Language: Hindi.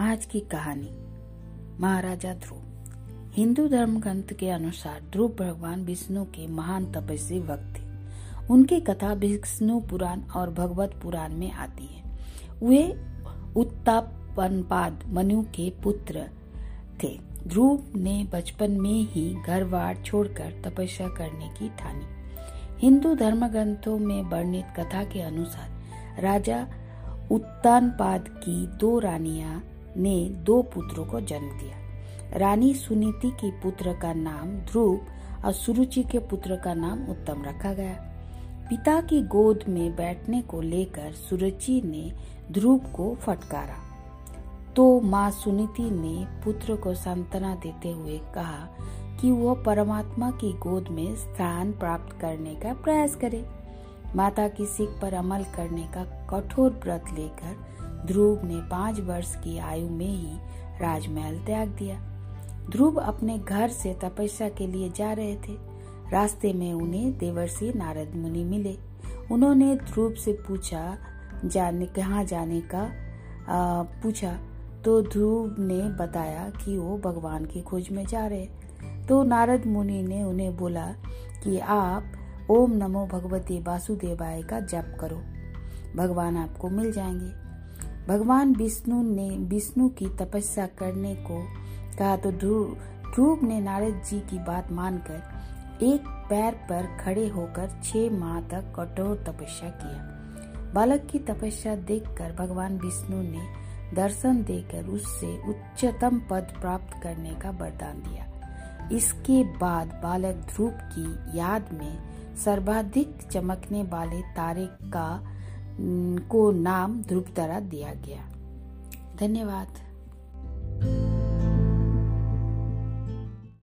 आज की कहानी, महाराजा ध्रुव। हिंदू धर्म ग्रंथ के अनुसार ध्रुव भगवान विष्णु के महान तपस्वी वक्त थे। उनकी कथा विष्णु पुराण और भगवत पुराण में आती है। वे उत्तापनपाद मनु के पुत्र थे। ध्रुव ने बचपन में ही घर बार छोड़कर तपस्या करने की ठानी। हिंदू धर्म ग्रंथों में वर्णित कथा के अनुसार राजा उत्तानपाद की दो रानियाँ ने दो पुत्रों को जन्म दिया। रानी सुनीति के पुत्र का नाम ध्रुव और सुरुचि के पुत्र का नाम उत्तम रखा गया। पिता की गोद में बैठने को लेकर सुरुचि ने ध्रुव को फटकारा। तो माँ सुनीति ने पुत्र को सांत्वना देते हुए कहा कि वह परमात्मा की गोद में स्थान प्राप्त करने का प्रयास करे। माता की सीख पर अमल करने का कठोर व्रत लेकर ध्रुव ने पाँच वर्ष की आयु में ही राजमहल त्याग दिया। ध्रुव अपने घर से तपस्या के लिए जा रहे थे। रास्ते में उन्हें देवर्षि नारद मुनि मिले। उन्होंने ध्रुव से पूछा जाने कहाँ जाने का आ, पूछा। तो ध्रुव ने बताया कि वो भगवान की खोज में जा रहे। तो नारद मुनि ने उन्हें बोला कि आप ओम नमो भगवती वासुदेवाय का जप करो। भगवान आपको मिल जाएँगे। भगवान विष्णु ने, विष्णु की तपस्या करने को कहा तो ध्रुव ध्रुव ने नारद जी की बात मानकर एक पैर पर खड़े होकर छह माह तक कठोर तपस्या किया। बालक की तपस्या देखकर भगवान विष्णु ने दर्शन देकर उससे उच्चतम पद प्राप्त करने का वरदान दिया। इसके बाद बालक ध्रुव की याद में सर्वाधिक चमकने वाले तारे का को नाम ध्रुव तारा दिया गया। धन्यवाद।